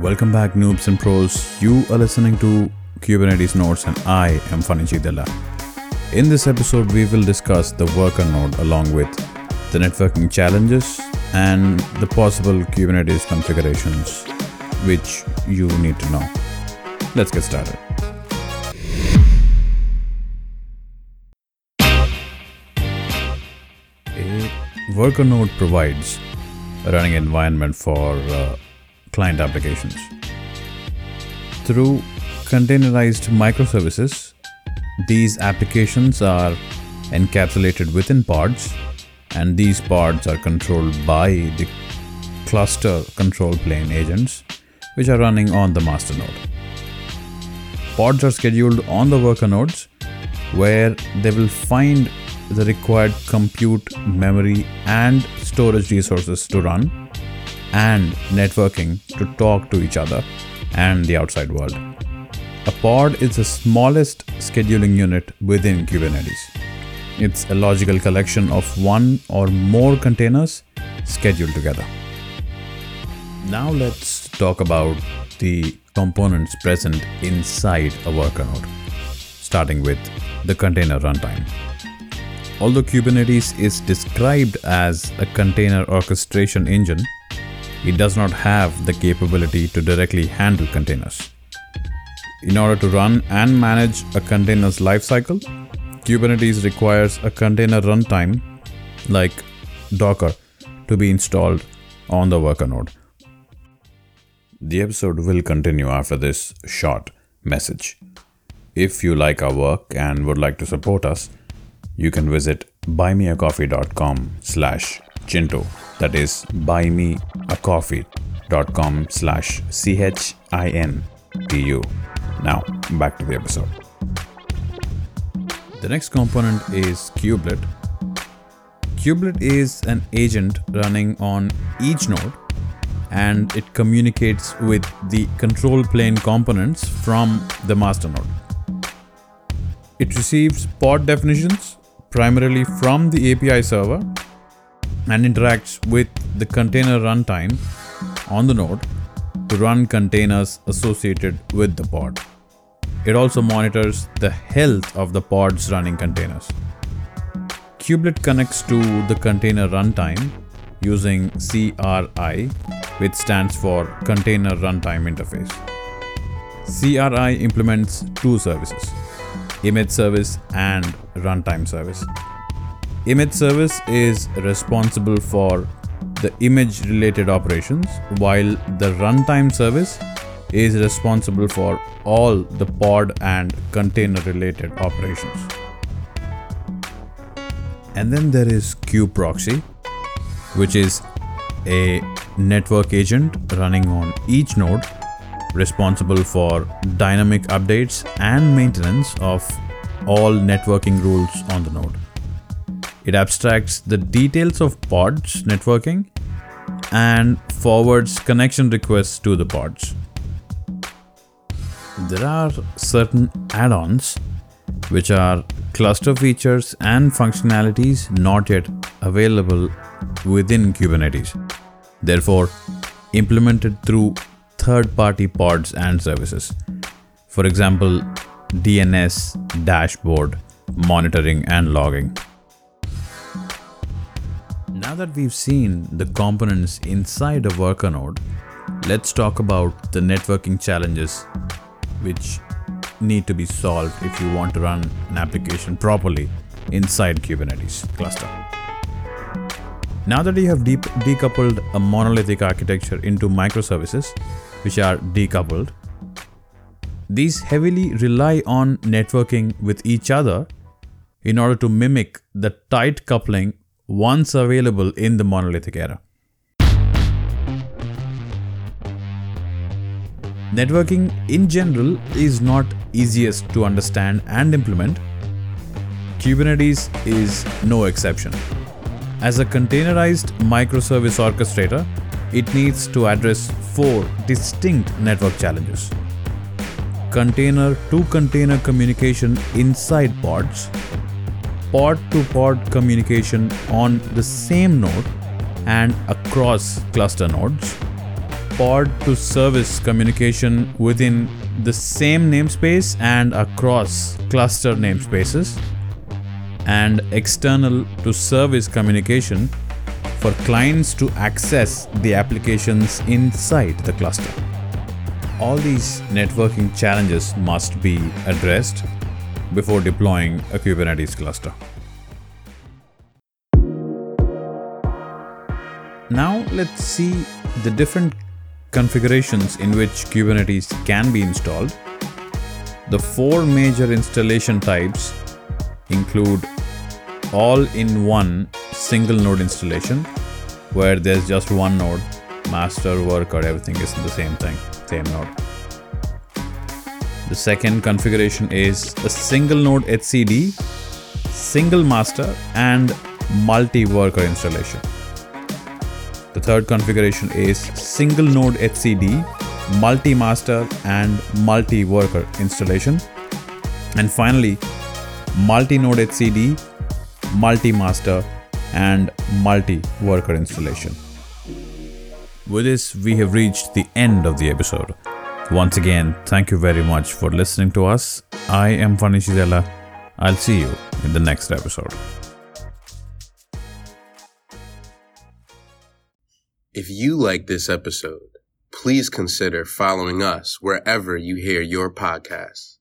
Welcome back, noobs and pros. You are listening to Kubernetes Notes, and I am Funny Chidala. In this episode, we will discuss the worker node along with the networking challenges and the possible Kubernetes configurations which you need to know. Let's get started. A worker node provides a running environment for uh, client applications. Through containerized microservices, these applications are encapsulated within pods, and these pods are controlled by the cluster control plane agents, which are running on the master node. Pods are scheduled on the worker nodes, where they will find the required compute, memory, and storage resources to run, and networking to talk to each other and the outside world. A pod is the smallest scheduling unit within Kubernetes. It's a logical collection of one or more containers scheduled together. Now let's talk about the components present inside a worker node, starting with the container runtime. Although Kubernetes is described as a container orchestration engine, it does not have the capability to directly handle containers. In order to run and manage a container's lifecycle, Kubernetes requires a container runtime like Docker to be installed on the worker node. The episode will continue after this short message. If you like our work and would like to support us, you can visit buymeacoffee.com slash chintu. That is buymeacoffee.com slash C-H-I-N-T-U. Now, back to the episode. The next component is Kubelet. Kubelet is an agent running on each node and it communicates with the control plane components from the master node. It receives pod definitions primarily from the API server and interacts with the container runtime on the node to run containers associated with the pod. It also monitors the health of the pod's running containers. Kubelet connects to the container runtime using CRI, which stands for Container Runtime Interface. CRI implements two services image service and runtime service. Image service is responsible for the image related operations, while the runtime service is responsible for all the pod and container related operations. And then there is kubeproxy, which is a network agent running on each node responsible for dynamic updates and maintenance of all networking rules on the node. It abstracts the details of pods networking and forwards connection requests to the pods. There are certain add ons which are cluster features and functionalities not yet available within Kubernetes, therefore, implemented through third party pods and services. For example, DNS, dashboard, monitoring, and logging. That we've seen the components inside a worker node, let's talk about the networking challenges which need to be solved if you want to run an application properly inside Kubernetes cluster. Now that you have deep decoupled a monolithic architecture into microservices, which are decoupled, these heavily rely on networking with each other in order to mimic the tight coupling once available in the monolithic era. Networking in general is not easiest to understand and implement. Kubernetes is no exception. As a containerized microservice orchestrator, it needs to address four distinct network challenges container to container communication inside pods, pod to pod communication on the same node and across cluster nodes, pod to service communication within the same namespace and across cluster namespaces, and external to service communication for clients to access the applications inside the cluster. All these networking challenges must be addressed before deploying a Kubernetes cluster. Now let's see the different configurations in which Kubernetes can be installed. The four major installation types include all in one single node installation where there's just one node, master, worker, everything is in the same thing, same node. The second configuration is a single node etcd, single master, and multi worker installation. The third configuration is single node etcd, multi master, and multi worker installation. And finally, multi node etcd, multi master, and multi worker installation. With this, we have reached the end of the episode. Once again, thank you very much for listening to us. I am Fanny. I'll see you in the next episode. If you like this episode, please consider following us wherever you hear your podcasts.